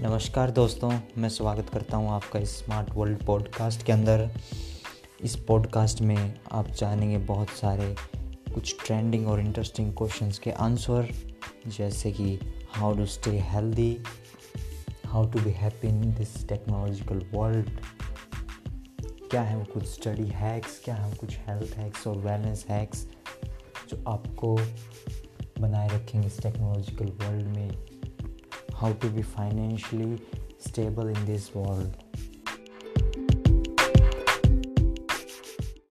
नमस्कार दोस्तों, मैं स्वागत करता हूँ आपका स्मार्ट वर्ल्ड पॉडकास्ट के अंदर। इस पॉडकास्ट में आप जानेंगे बहुत सारे कुछ ट्रेंडिंग और इंटरेस्टिंग क्वेश्चंस के आंसर जैसे कि how to stay healthy how to be happy in this technological world क्या है वो कुछ स्टडी हैक्स क्या है कुछ हेल्थ हैक्स और वेलनेस हैक्स जो आपको बनाए रखेंगे इस टेक्नोलॉजिकल वर्ल्ड में। How to be financially stable in this world